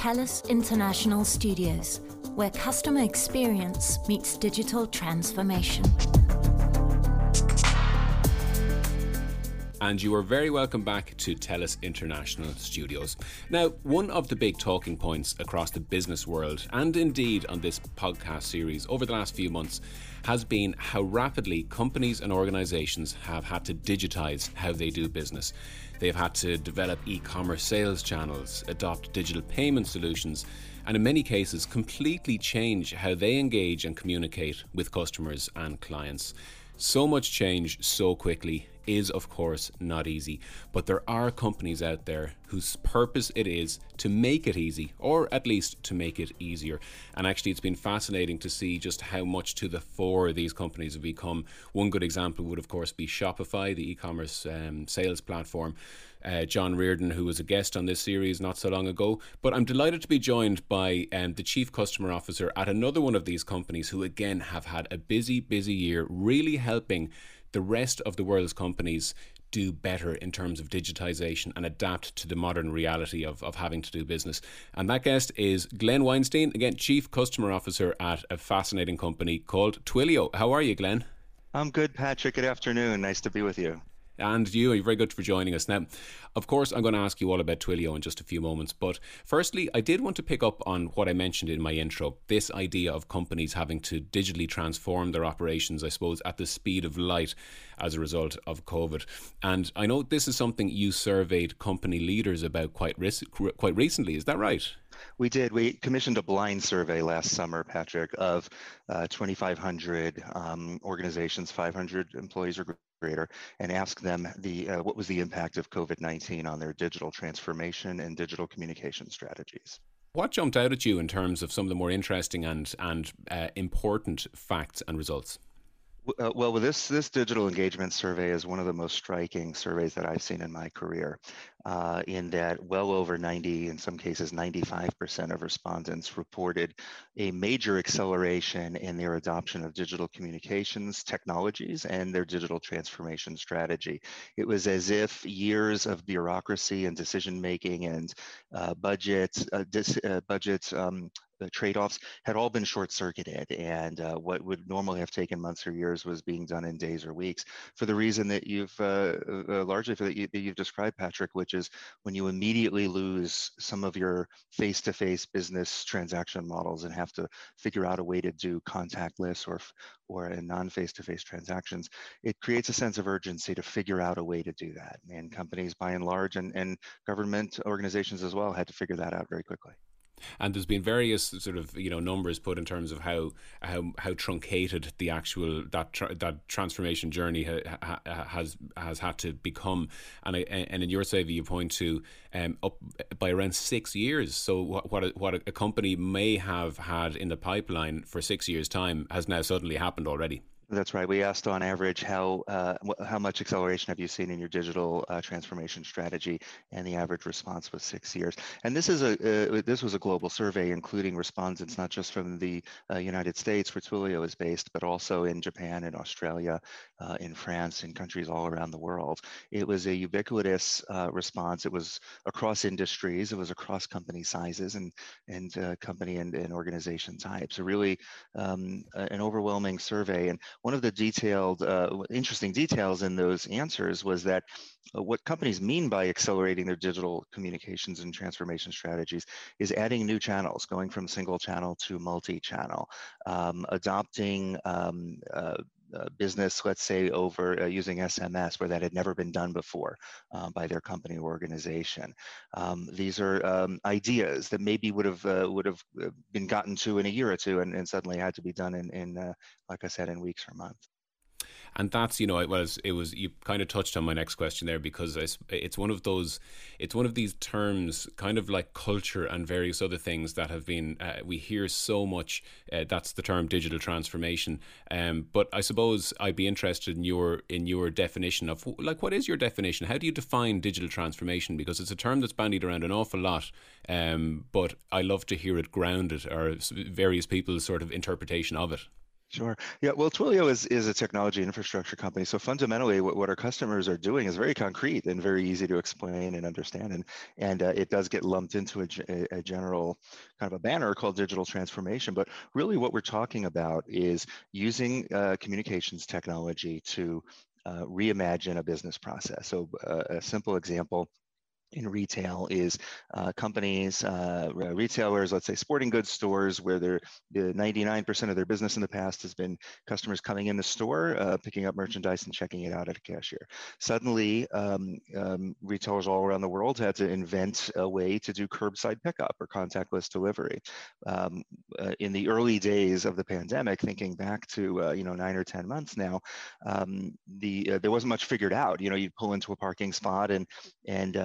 TELUS International Studios, where customer experience meets digital transformation. and you are very welcome back to TELUS International Studios. Now, one of the big talking points across the business world, and indeed on this podcast series over the last few months, has been how rapidly companies and organizations have had to digitize how they do business. They've had to develop e commerce sales channels, adopt digital payment solutions, and in many cases, completely change how they engage and communicate with customers and clients. So much change so quickly is, of course, not easy, but there are companies out there whose purpose it is to make it easy, or at least to make it easier. And actually, it's been fascinating to see just how much to the fore these companies have become. One good example would, of course, be Shopify, the e commerce um, sales platform. Uh, John Reardon, who was a guest on this series not so long ago. But I'm delighted to be joined by um, the Chief Customer Officer at another one of these companies who, again, have had a busy, busy year, really helping the rest of the world's companies do better in terms of digitization and adapt to the modern reality of, of having to do business. And that guest is Glenn Weinstein, again, Chief Customer Officer at a fascinating company called Twilio. How are you, Glenn? I'm good, Patrick. Good afternoon. Nice to be with you and you. You're very good for joining us. Now, of course, I'm going to ask you all about Twilio in just a few moments. But firstly, I did want to pick up on what I mentioned in my intro this idea of companies having to digitally transform their operations, I suppose, at the speed of light as a result of COVID. And I know this is something you surveyed company leaders about quite, quite recently. Is that right? We did. We commissioned a blind survey last summer, Patrick, of uh, 2,500 um, organizations, 500 employees or greater, and asked them the uh, what was the impact of COVID-19 on their digital transformation and digital communication strategies. What jumped out at you in terms of some of the more interesting and and uh, important facts and results? Uh, well, this this digital engagement survey is one of the most striking surveys that I've seen in my career. Uh, in that, well over 90, in some cases, 95% of respondents reported a major acceleration in their adoption of digital communications technologies and their digital transformation strategy. It was as if years of bureaucracy and decision making and uh, budget uh, dis, uh, um, the trade-offs had all been short-circuited and uh, what would normally have taken months or years was being done in days or weeks. For the reason that you've uh, uh, largely for that, you, you've described patrick which is when you immediately lose some of your face-to-face business transaction models and have to figure out a way to do contactless or or non-face-to-face transactions it creates a sense of urgency to figure out a way to do that. And companies by and large and, and government organizations as well had to figure that out very quickly and there's been various sort of you know numbers put in terms of how how how truncated the actual that tra- that transformation journey ha- ha- has has had to become. And I, and in your survey, you point to um, up by around six years. So what what a, what a company may have had in the pipeline for six years' time has now suddenly happened already. That's right. We asked on average how uh, how much acceleration have you seen in your digital uh, transformation strategy, and the average response was six years. And this is a uh, this was a global survey, including respondents not just from the uh, United States, where Twilio is based, but also in Japan and Australia, uh, in France, in countries all around the world. It was a ubiquitous uh, response. It was across industries. It was across company sizes and and company and, and organization types. So really, um, an overwhelming survey and one of the detailed, uh, interesting details in those answers was that uh, what companies mean by accelerating their digital communications and transformation strategies is adding new channels, going from single channel to multi-channel, um, adopting um, uh, business, let's say over uh, using SMS where that had never been done before uh, by their company or organization. Um, these are um, ideas that maybe would have uh, would have uh, been gotten to in a year or two and, and suddenly had to be done in, in like I said, in weeks or months and that's you know it was it was you kind of touched on my next question there because it's one of those it's one of these terms kind of like culture and various other things that have been uh, we hear so much uh, that's the term digital transformation. Um, but I suppose I'd be interested in your in your definition of like what is your definition? How do you define digital transformation? Because it's a term that's bandied around an awful lot um, but I love to hear it grounded or various people's sort of interpretation of it Sure. Yeah. Well, Twilio is, is a technology infrastructure company. So fundamentally, what, what our customers are doing is very concrete and very easy to explain and understand. And, and uh, it does get lumped into a, a, general kind of a banner called digital transformation. But really, what we're talking about is using uh, communications technology to uh, reimagine a business process. So uh, a simple example in retail is uh, companies, uh, retailers, let's say sporting goods stores, where they're the 99% of their business in the past has been customers coming in the store, uh, picking up merchandise and checking it out at a cashier. Suddenly, um, um, retailers all around the world had to invent a way to do curbside pickup or contactless delivery. Um, uh, in the early days of the pandemic, thinking back to uh, you know nine or 10 months now, um, the uh, there wasn't much figured out. You know, you'd pull into a parking spot and and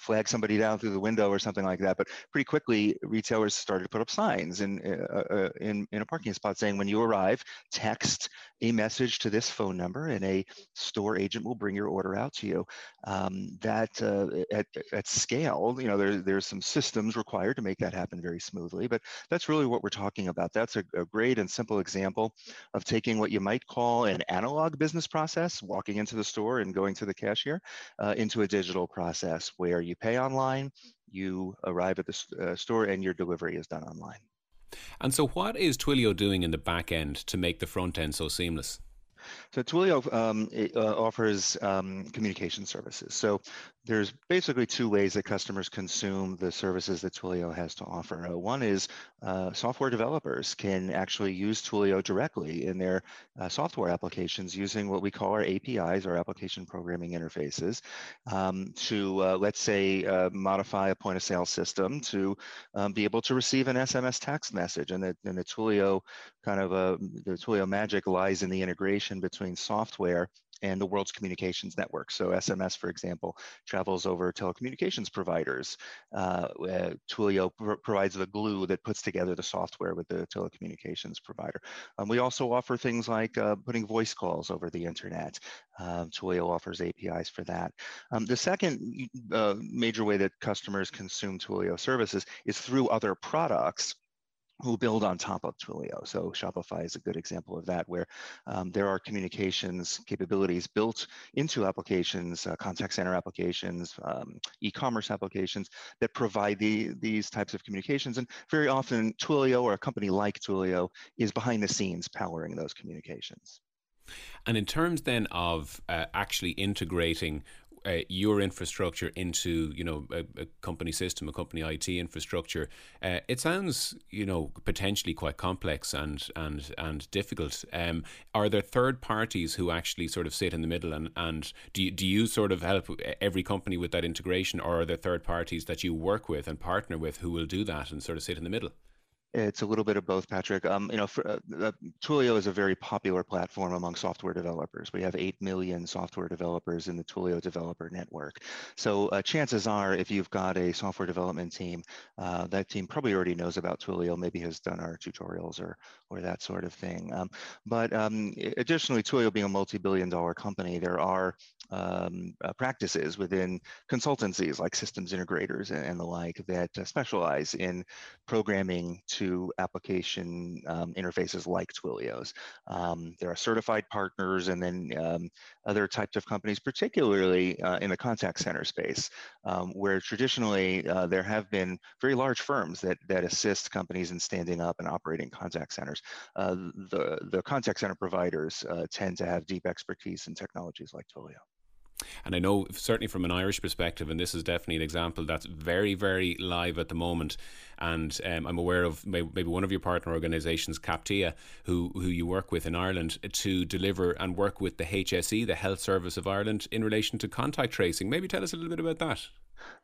flag somebody down through the window or something like that. But pretty quickly, retailers started to put up signs in, uh, uh, in, in a parking spot saying, when you arrive, text a message to this phone number and a store agent will bring your order out to you. Um, that uh, at, at scale, you know, there, there's some systems required to make that happen very smoothly, but that's really what we're talking about. That's a, a great and simple example of taking what you might call an analog business process, walking into the store and going to the cashier, uh, into a digital process where where you pay online, you arrive at the uh, store, and your delivery is done online. And so, what is Twilio doing in the back end to make the front end so seamless? So Twilio um, uh, offers um, communication services. So there's basically two ways that customers consume the services that Twilio has to offer. Uh, one is uh, software developers can actually use Twilio directly in their uh, software applications using what we call our APIs, our application programming interfaces, um, to uh, let's say uh, modify a point of sale system to um, be able to receive an SMS text message. And the, and the Twilio kind of the Twilio magic lies in the integration between software and the world's communications network. So SMS, for example, travels over telecommunications providers. Uh, Twilio pr provides the glue that puts together the software with the telecommunications provider. Um, we also offer things like uh, putting voice calls over the internet. Um, Twilio offers APIs for that. Um, the second uh, major way that customers consume Twilio services is through other products who build on top of Twilio. So Shopify is a good example of that, where um, there are communications capabilities built into applications, uh, contact center applications, um, e-commerce applications that provide the, these types of communications. And very often Twilio or a company like Twilio is behind the scenes powering those communications. And in terms then of uh, actually integrating uh, your infrastructure into you know a, a, company system, a company IT infrastructure, uh, it sounds you know potentially quite complex and and and difficult. Um, are there third parties who actually sort of sit in the middle and and do you, do you sort of help every company with that integration, or are there third parties that you work with and partner with who will do that and sort of sit in the middle? It's a little bit of both, Patrick. Um, you know, for, uh, uh, Twilio is a very popular platform among software developers. We have 8 million software developers in the Twilio developer network. So uh, chances are, if you've got a software development team, uh, that team probably already knows about Twilio, maybe has done our tutorials or, or that sort of thing. Um, but um, additionally, Twilio being a multi-billion dollar company, there are um, uh, practices within consultancies like systems integrators and, and the like that uh, specialize in programming to application um, interfaces like Twilio's. Um, there are certified partners and then um, other types of companies, particularly uh, in the contact center space, um, where traditionally uh, there have been very large firms that, that assist companies in standing up and operating contact centers. Uh, the, the contact center providers uh, tend to have deep expertise in technologies like Twilio. And I know, certainly from an Irish perspective, and this is definitely an example that's very, very live at the moment. And um, I'm aware of maybe one of your partner organisations, CAPTIA, who, who you work with in Ireland to deliver and work with the HSE, the Health Service of Ireland, in relation to contact tracing. Maybe tell us a little bit about that.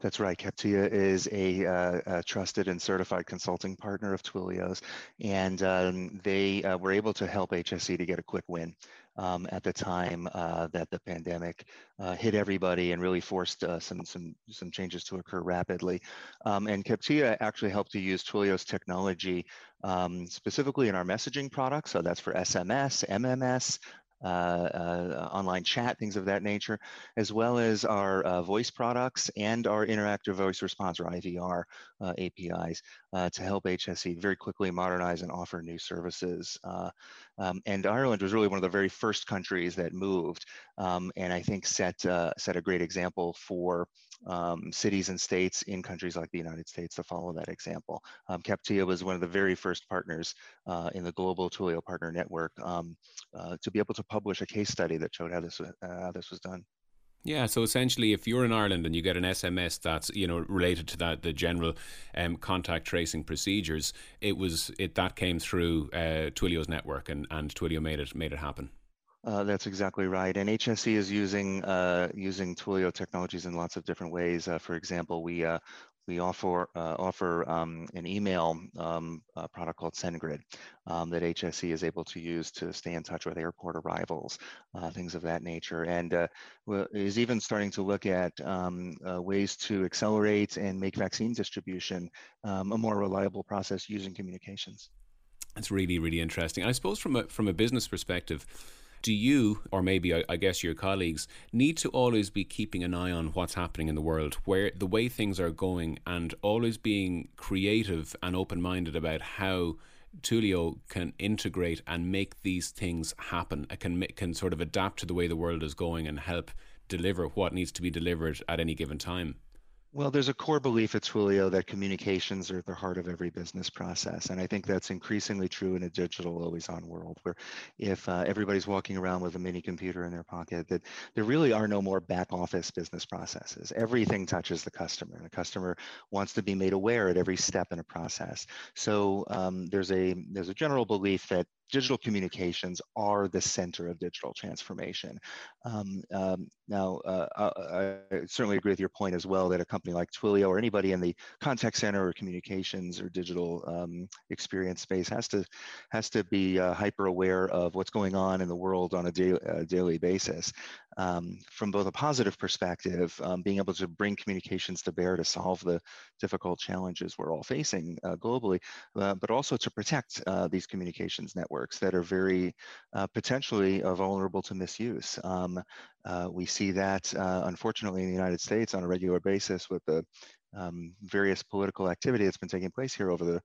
That's right. CAPTIA is a, uh, a, trusted and certified consulting partner of Twilio's, and um, they uh, were able to help HSE to get a quick win um, at the time uh, that the pandemic uh, hit everybody and really forced uh, some some some changes to occur rapidly. Um, and CAPTIA actually helped to use Twilio's technology um, specifically in our messaging products. So that's for SMS, MMS, online chat, things of that nature, as well as our voice products and our interactive voice response or IVR APIs to help HSE very quickly modernize and offer new services. Um, and Ireland was really one of the very first countries that moved, um, and I think set uh, set a great example for um, cities and states in countries like the United States to follow that example. Um, CAPTIA was one of the very first partners uh, in the global Twilio partner network um, uh, to be able to publish a case study that showed how this, uh, how this was done. Yeah, so essentially, if you're in Ireland and you get an SMS that's you know related to that the general um, contact tracing procedures, it was it that came through uh, Twilio's network, and and Twilio made it made it happen. Uh, that's exactly right. And HSE is using uh, using Twilio technologies in lots of different ways. Uh, for example, we uh, we offer uh, offer um, an email um, product called SendGrid um, that HSE is able to use to stay in touch with airport arrivals, uh, things of that nature, and uh, is even starting to look at um, uh, ways to accelerate and make vaccine distribution um, a more reliable process using communications. That's really really interesting. I suppose from a from a business perspective do you, or maybe I, guess your colleagues, need to always be keeping an eye on what's happening in the world, where the way things are going, and always being creative and open minded about how Twilio can integrate and make these things happen. Can can sort of adapt to the way the world is going and help deliver what needs to be delivered at any given time. Well, there's a core belief at Twilio that communications are at the heart of every business process. And I think that's increasingly true in a digital always on world where if uh, everybody's walking around with a mini computer in their pocket, that there really are no more back office business processes. Everything touches the customer and the customer wants to be made aware at every step in a process. So um, there's a there's a general belief that digital communications are the center of digital transformation. Um, um, now, uh, I, I, certainly agree with your point as well that a company like Twilio or anybody in the contact center or communications or digital um, experience space has to has to be uh, hyper aware of what's going on in the world on a da uh, daily basis. Um, from both a positive perspective, um, being able to bring communications to bear to solve the difficult challenges we're all facing uh, globally, uh, but also to protect uh, these communications networks that are very uh, potentially uh, vulnerable to misuse. Um, uh, we see that, unfortunately, in the United States on a regular basis with the um, various political activity that's been taking place here over the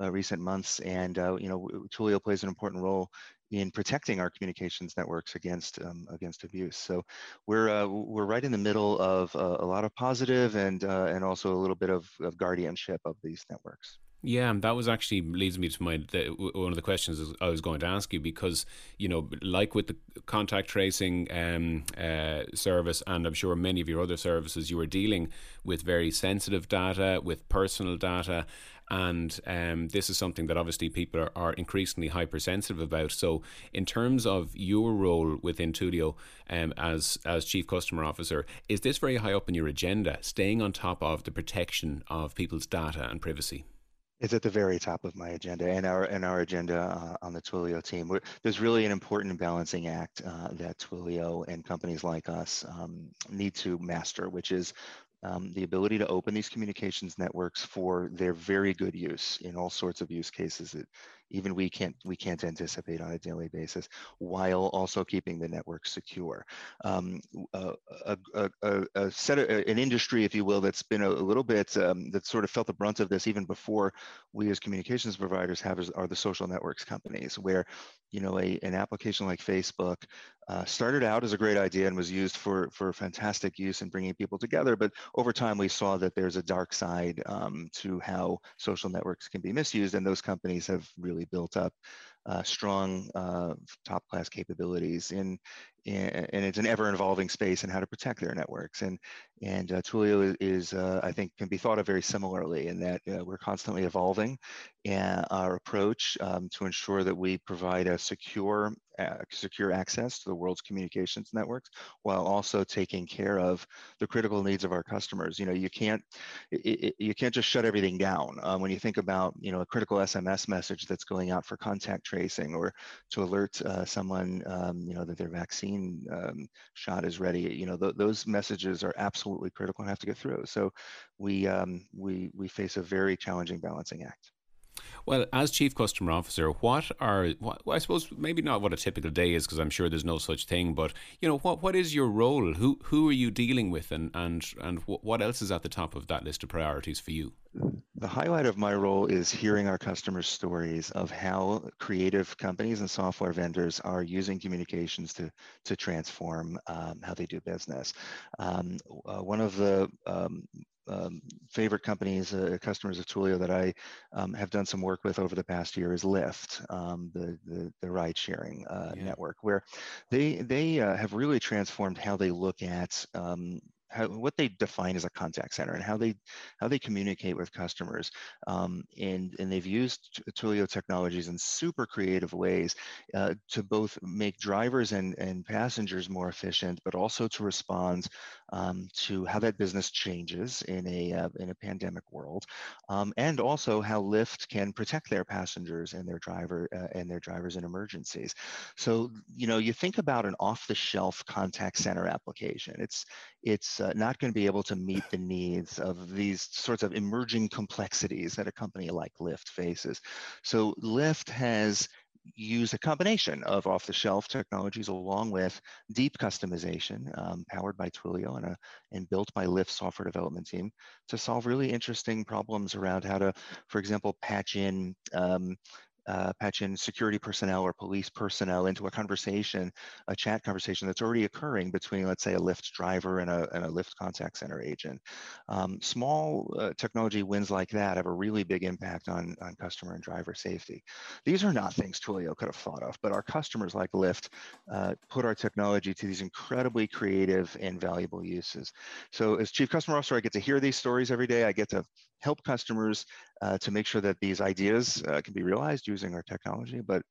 uh, recent months. And uh, you know, Twilio plays an important role in protecting our communications networks against um, against abuse. So we're uh, we're right in the middle of uh, a lot of positive and uh, and also a little bit of, of guardianship of these networks. Yeah, that was actually leads me to my the, one of the questions I was going to ask you because you know, like with the contact tracing um, uh, service, and I'm sure many of your other services, you are dealing with very sensitive data, with personal data, and um, this is something that obviously people are, are, increasingly hypersensitive about. So, in terms of your role within Twilio um, as as chief customer officer, is this very high up in your agenda, staying on top of the protection of people's data and privacy? It's at the very top of my agenda and our and our agenda uh, on the Twilio team. We're, there's really an important balancing act uh, that Twilio and companies like us um, need to master, which is um, the ability to open these communications networks for their very good use in all sorts of use cases that even we can't we can't anticipate on a daily basis, while also keeping the network secure. Um, a, a, a, a, set of, an industry, if you will, that's been a, little bit um, that sort of felt the brunt of this even before we as communications providers have are the social networks companies, where you know a, an application like Facebook uh, started out as a great idea and was used for for fantastic use in bringing people together, but over time we saw that there's a dark side um, to how social networks can be misused, and those companies have really really built up uh, strong uh, top class capabilities. In, in, and it's an ever evolving space and how to protect their networks and and uh, Twilio is, is uh, I think can be thought of very similarly in that uh, we're constantly evolving our approach um, to ensure that we provide a secure uh, secure access to the world's communications networks while also taking care of the critical needs of our customers. You know, you can't it, it, you can't just shut everything down. Um, when you think about you know a critical SMS message that's going out for contact tracing or to alert uh, someone um, you know that their vaccine um, shot is ready, you know th- those messages are absolutely critical and have to get through. So we um, we we face a very challenging balancing act. Well, as chief customer officer, what are what, I suppose maybe not what a typical day is because I'm sure there's no such thing, but you know what what is your role? Who who are you dealing with, and and and what else is at the top of that list of priorities for you? The highlight of my role is hearing our customers' stories of how creative companies and software vendors are using communications to to transform um, how they do business. Um, uh, one of the um, um, favorite companies, uh, customers of Twilio that I um, have done some work with over the past year is Lyft, um, the, the, the ride sharing uh, yeah. network, where they they uh, have really transformed how they look at um, how, what they define as a contact center and how they how they communicate with customers um, and and they've used Twilio technologies in super creative ways uh, to both make drivers and and passengers more efficient but also to respond um, to how that business changes in a uh, in a pandemic world um, and also how Lyft can protect their passengers and their driver uh, and their drivers in emergencies so you know you think about an off the shelf contact center application it's it's uh, not going to be able to meet the needs of these sorts of emerging complexities that a company like Lyft faces. So Lyft has used a combination of off-the-shelf technologies along with deep customization um, powered by Twilio and, a, and built by Lyft software development team to solve really interesting problems around how to, for example, patch in um, uh, patch in security personnel or police personnel into a conversation, a chat conversation that's already occurring between, let's say, a Lyft driver and a, and a Lyft contact center agent. Um, small uh, technology wins like that have a really big impact on, on customer and driver safety. These are not things Twilio could have thought of, but our customers like Lyft uh, put our technology to these incredibly creative and valuable uses. So as Chief Customer Officer, I get to hear these stories every day. I get to help customers uh, to make sure that these ideas uh, can be realized using our technology. But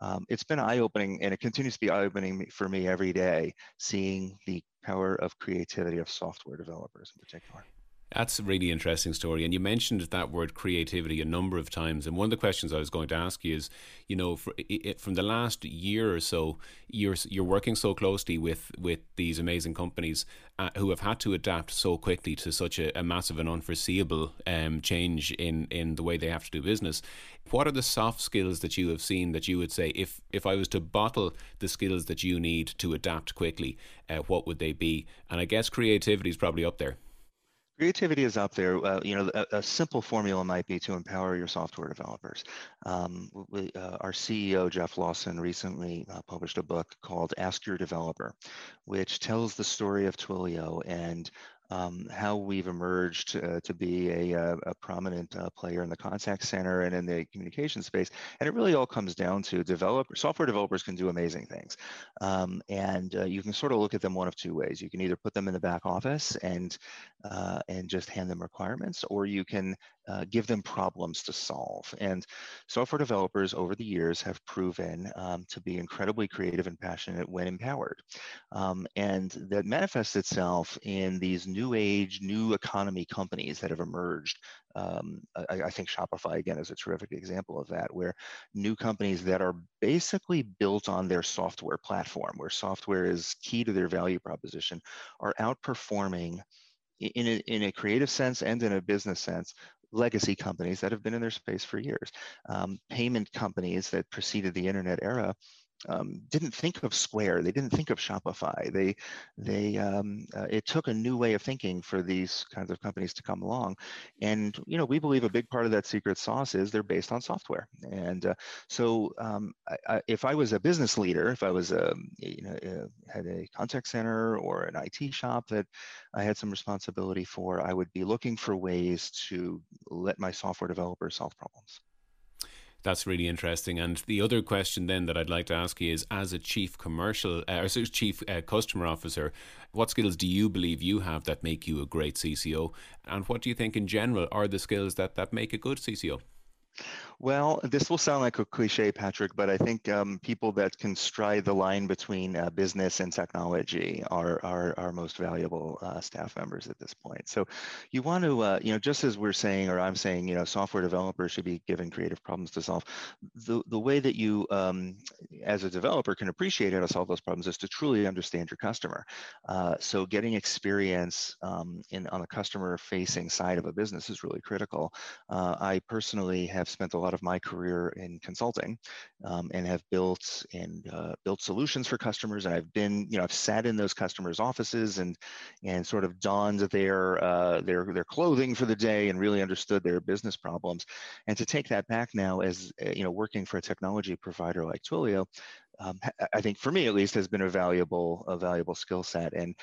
um, it's been eye-opening and it continues to be eye-opening for me every day, seeing the power of creativity of software developers in particular. That's a really interesting story. And you mentioned that word creativity a number of times. And one of the questions I was going to ask you is, you know, for, it, from the last year or so, you're you're working so closely with with these amazing companies uh, who have had to adapt so quickly to such a, a massive and unforeseeable um, change in in the way they have to do business. What are the soft skills that you have seen that you would say, if if I was to bottle the skills that you need to adapt quickly, uh, what would they be? And I guess creativity is probably up there. Creativity is up there. Uh, you know, a, a, simple formula might be to empower your software developers. Um, we, uh, our CEO Jeff Lawson recently uh, published a book called "Ask Your Developer," which tells the story of Twilio and um, how we've emerged uh, to be a, a, uh, prominent uh, player in the contact center and in the communication space. And it really all comes down to developer software developers can do amazing things. Um, and uh, you can sort of look at them one of two ways. You can either put them in the back office and uh, and just hand them requirements, or you can uh, give them problems to solve. And software developers over the years have proven um, to be incredibly creative and passionate when empowered. Um, and that manifests itself in these new age, new economy companies that have emerged. Um, I, I, think Shopify, again, is a terrific example of that, where new companies that are basically built on their software platform, where software is key to their value proposition, are outperforming in a, in a creative sense and in a business sense legacy companies that have been in their space for years. Um, payment companies that preceded the internet era um, didn't think of Square. They didn't think of Shopify. They, they, um, uh, it took a new way of thinking for these kinds of companies to come along, and you know we believe a big part of that secret sauce is they're based on software. And uh, so, um, I, I, if I was a business leader, if I was a, um, you know, uh, had a contact center or an IT shop that I had some responsibility for, I would be looking for ways to let my software developers solve problems. That's really interesting. And the other question then that I'd like to ask you is, as a chief commercial uh, or chief uh, customer officer, what skills do you believe you have that make you a great CCO? And what do you think in general are the skills that that make a good CCO? Well, this will sound like a cliche, Patrick, but I think um, people that can stride the line between uh, business and technology are are our most valuable uh, staff members at this point. So, you want to, uh, you know, just as we're saying, or I'm saying, you know, software developers should be given creative problems to solve. The the way that you, um, as a developer, can appreciate how to solve those problems is to truly understand your customer. Uh, so, getting experience um, in on the customer-facing side of a business is really critical. Uh, I personally have spent a lot of my career in consulting um, and have built and uh, built solutions for customers. And I've been, you know, I've sat in those customers' offices and and sort of donned their uh, their their clothing for the day and really understood their business problems. And to take that back now as uh, you know, working for a technology provider like Twilio, um, I think for me at least has been a valuable a valuable skill set. And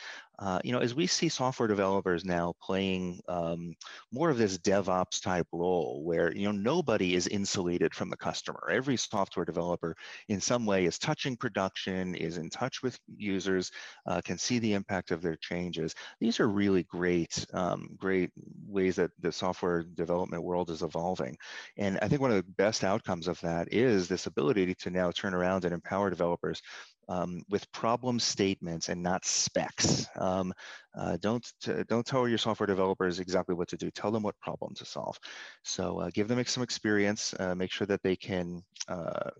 uh, you know, as we see software developers now playing um, more of this DevOps type role, where you know nobody is insulated from the customer. Every software developer, in some way, is touching production, is in touch with users, uh, can see the impact of their changes. These are really great, um, great ways that the software development world is evolving. And I think one of the best outcomes of that is this ability to now turn around and empower developers um, with problem statements and not specs. Um, uh, don't don't tell your software developers exactly what to do. Tell them what problem to solve. So uh, give them some experience. Uh, make sure that they can uh, uh,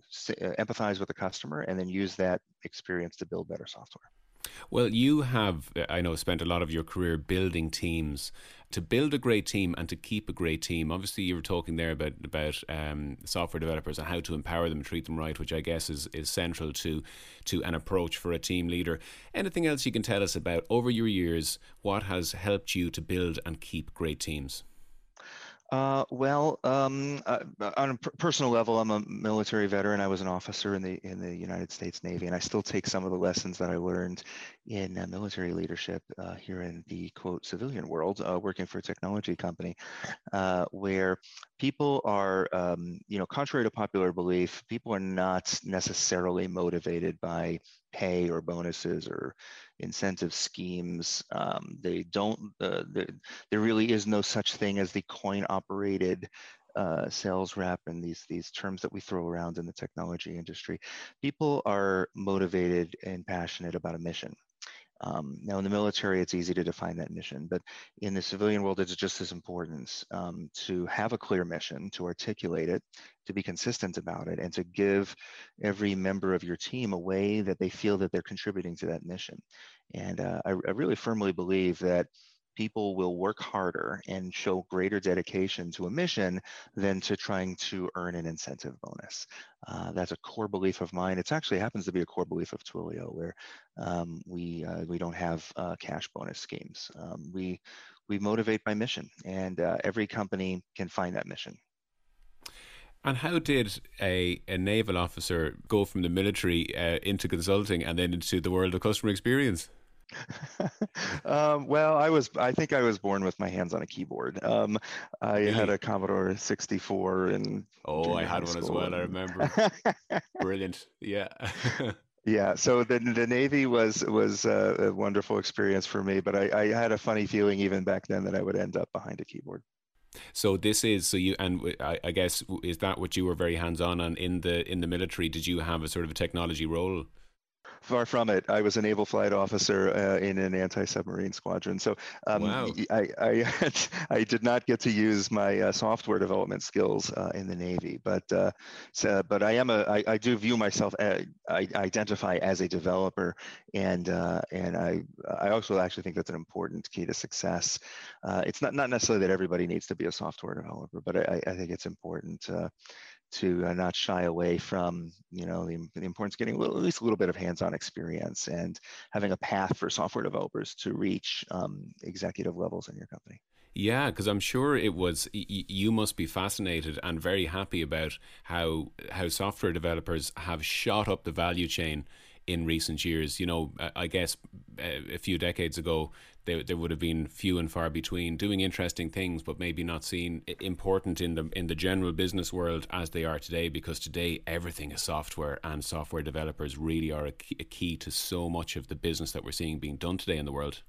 empathize with the customer, and then use that experience to build better software. Well, you have, I know, spent a lot of your career building teams. To build a great team and to keep a great team, obviously, you were talking there about about um, software developers and how to empower them, treat them right, which I guess is is central to to an approach for a team leader. Anything else you can tell us about over your years? What has helped you to build and keep great teams? Uh, well, um, uh, on a personal level, I'm a military veteran. I was an officer in the in the United States Navy, and I still take some of the lessons that I learned in uh, military leadership uh, here in the quote civilian world, uh, working for a technology company, uh, where people are, um, you know, contrary to popular belief, people are not necessarily motivated by pay or bonuses or incentive schemes. Um, they don't, uh, there really is no such thing as the coin operated uh, sales rep and these these terms that we throw around in the technology industry. People are motivated and passionate about a mission. Um, now, in the military, it's easy to define that mission, but in the civilian world, it's just as important um, to have a clear mission, to articulate it, to be consistent about it, and to give every member of your team a way that they feel that they're contributing to that mission. And uh, I, I really firmly believe that people will work harder and show greater dedication to a mission than to trying to earn an incentive bonus. Uh, that's a core belief of mine. It actually happens to be a core belief of Twilio, where um, we uh, we don't have uh, cash bonus schemes. Um, we we motivate by mission, and uh, every company can find that mission. And how did a, a naval officer go from the military uh, into consulting and then into the world of customer experience? um, well, I was, I think I was born with my hands on a keyboard. Um, I really? had a Commodore 64 and. Oh, I had one as well. I remember. Brilliant. Yeah. yeah. So the, the Navy was, was a, a wonderful experience for me, but I, I had a funny feeling even back then that I would end up behind a keyboard. So this is so you and I, I guess is that what you were very hands on on in the in the military? Did you have a sort of a technology role? Far from it. I was a naval flight officer uh, in an anti-submarine squadron. So um, wow. I, I, I, did not get to use my uh, software development skills uh, in the Navy, but uh, so, but I am a I, I do view myself as, uh, I identify as a developer, and uh, and I I also actually think that's an important key to success. it's not not necessarily that everybody needs to be a software developer, but I, I think it's important to uh, not shy away from you know the, the importance of getting little, at least a little bit of hands-on experience and having a path for software developers to reach um, executive levels in your company yeah, because I'm sure it was. Y- you must be fascinated and very happy about how how software developers have shot up the value chain in recent years. You know, I guess uh, a few decades ago, there, there would have been few and far between doing interesting things, but maybe not seen important in the in the general business world as they are today. Because today everything is software, and software developers really are a key, a key to so much of the business that we're seeing being done today in the world.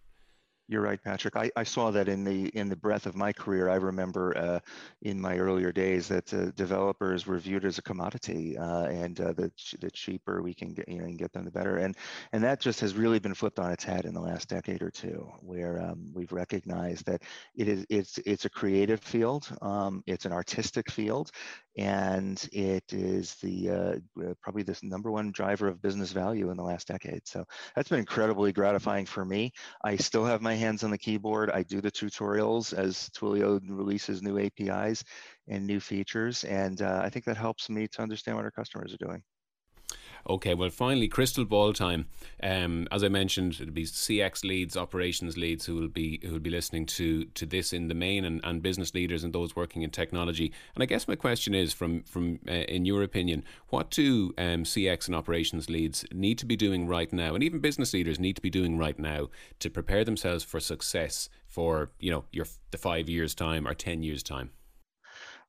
You're right, Patrick. I, I saw that in the in the breadth of my career. I remember uh, in my earlier days that uh, developers were viewed as a commodity, uh, and uh, the the cheaper we can get, you know, and get them, the better. And and that just has really been flipped on its head in the last decade or two, where um, we've recognized that it is it's it's a creative field, um, it's an artistic field, and it is the uh, uh, probably the number one driver of business value in the last decade. So that's been incredibly gratifying for me. I still have my hands on the keyboard. I do the tutorials as Twilio releases new APIs and new features, and uh, I think that helps me to understand what our customers are doing. Okay, well, finally, crystal ball time. Um, as I mentioned, it'll be CX leads, operations leads who will be who will be listening to to this in the main, and, and business leaders and those working in technology. And I guess my question is, from from uh, in your opinion, what do um, CX and operations leads need to be doing right now, and even business leaders need to be doing right now to prepare themselves for success for you know your the five years time or ten years time?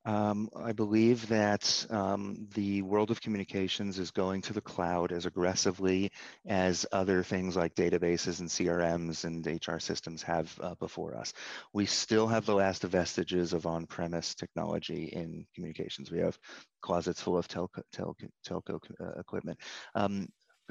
Um, I believe that um, the world of communications is going to the cloud as aggressively as other things like databases and CRMs and HR systems have uh, before us. We still have the last vestiges of on-premise technology in communications. We have closets full of telco, telco, telco uh, equipment. Um,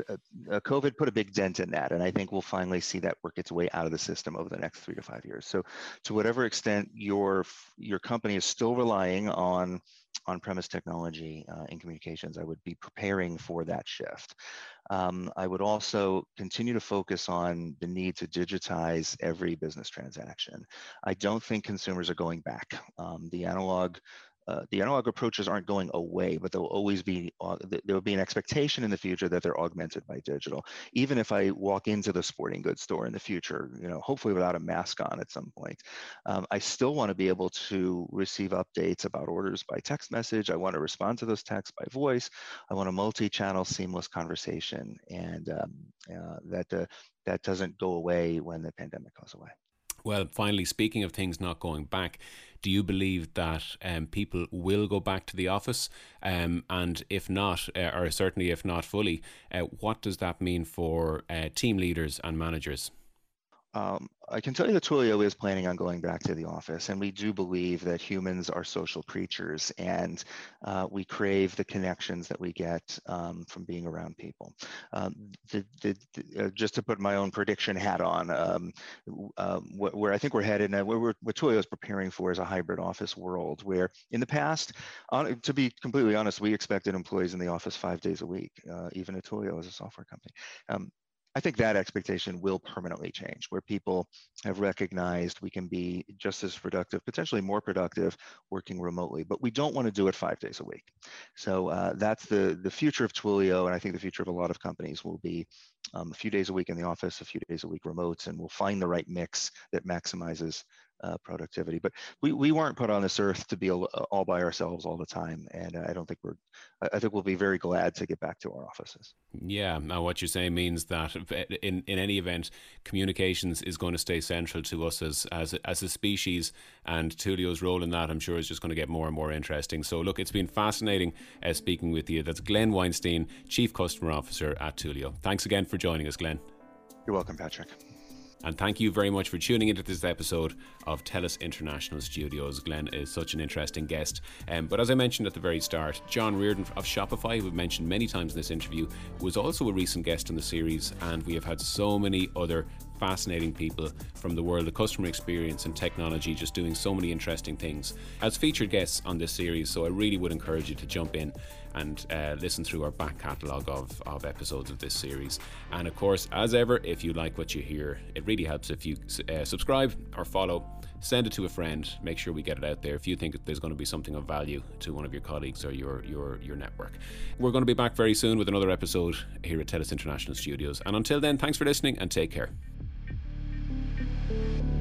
uh, uh, COVID put a big dent in that, and I think we'll finally see that work its way out of the system over the next three to five years. So, to whatever extent your your company is still relying on on-premise technology uh, in communications, I would be preparing for that shift. Um, I would also continue to focus on the need to digitize every business transaction. I don't think consumers are going back. Um, the analog uh, the analog approaches aren't going away, but there'll always be uh, there will be an expectation in the future that they're augmented by digital. Even if I walk into the sporting goods store in the future, you know, hopefully without a mask on at some point, um, I still want to be able to receive updates about orders by text message. I want to respond to those texts by voice. I want a multi-channel, seamless conversation, and um, uh, that uh, that doesn't go away when the pandemic goes away. Well, finally, speaking of things not going back, do you believe that um, people will go back to the office? Um, and if not, uh, or certainly if not fully, uh, what does that mean for uh, team leaders and managers? Um, I can tell you that Twilio is planning on going back to the office, and we do believe that humans are social creatures, and uh, we crave the connections that we get um, from being around people. Um, the, the, the, uh, just to put my own prediction hat on, um, uh, wh- where I think we're headed, and where what Twilio is preparing for is a hybrid office world, where in the past, on, to be completely honest, we expected employees in the office five days a week, uh, even at Twilio as a software company. I think that expectation will permanently change, where people have recognized we can be just as productive, potentially more productive, working remotely. But we don't want to do it five days a week. So uh, that's the the future of Twilio, and I think the future of a lot of companies will be um, a few days a week in the office, a few days a week remote, and we'll find the right mix that maximizes uh, productivity. But we, we weren't put on this earth to be all, all by ourselves all the time, and I don't think we're. I think we'll be very glad to get back to our offices. Yeah, now what you're saying means that in in any event, communications is going to stay central to us as as as a species, and Twilio's role in that, I'm sure, is just going to get more and more interesting. So look, it's been fascinating uh, speaking with you. That's Glenn Weinstein, Chief Customer Officer at Twilio. Thanks again for joining us, Glenn. You're welcome, Patrick. And thank you very much for tuning into this episode of TELUS International Studios. Glenn is such an interesting guest. Um, but as I mentioned at the very start, John Reardon of Shopify, who we've mentioned many times in this interview, was also a recent guest in the series. And we have had so many other fascinating people from the world of customer experience and technology, just doing so many interesting things as featured guests on this series. So I really would encourage you to jump in and uh, listen through our back catalogue of, of episodes of this series. And of course, as ever, if you like what you hear, it really helps if you uh, subscribe or follow. Send it to a friend. Make sure we get it out there. If you think there's going to be something of value to one of your colleagues or your your your network, we're going to be back very soon with another episode here at TELUS International Studios. And until then, thanks for listening and take care. Thank you.